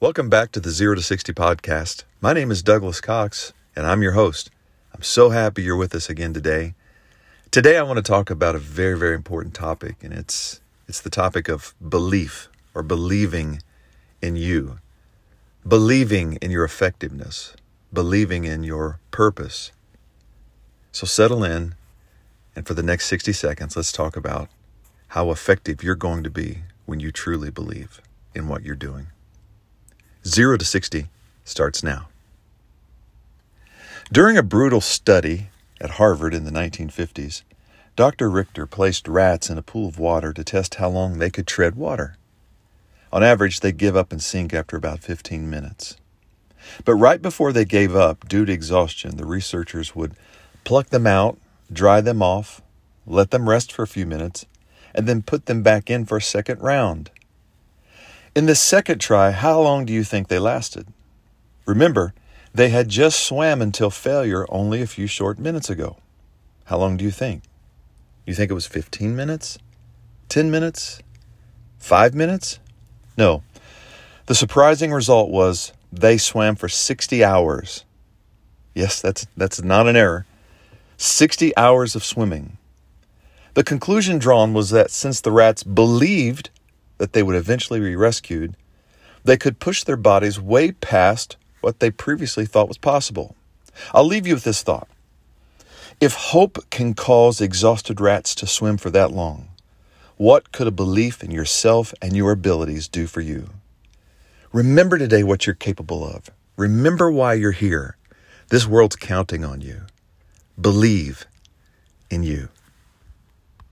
Welcome back to the Zero to 60 podcast. My name is Douglas Cox, and I'm your host. I'm so happy you're with us again today. Today, I want to talk about a very, very important topic, and it's, it's the topic of belief or believing in you, believing in your effectiveness, believing in your purpose. So, settle in, and for the next 60 seconds, let's talk about how effective you're going to be when you truly believe in what you're doing. 0 to 60 starts now. During a brutal study at Harvard in the 1950s, Dr. Richter placed rats in a pool of water to test how long they could tread water. On average, they'd give up and sink after about 15 minutes. But right before they gave up due to exhaustion, the researchers would pluck them out, dry them off, let them rest for a few minutes, and then put them back in for a second round. In the second try, how long do you think they lasted? Remember, they had just swam until failure only a few short minutes ago. How long do you think? You think it was 15 minutes? 10 minutes? 5 minutes? No. The surprising result was they swam for 60 hours. Yes, that's that's not an error. 60 hours of swimming. The conclusion drawn was that since the rats believed that they would eventually be rescued, they could push their bodies way past what they previously thought was possible. I'll leave you with this thought. If hope can cause exhausted rats to swim for that long, what could a belief in yourself and your abilities do for you? Remember today what you're capable of. Remember why you're here. This world's counting on you. Believe in you.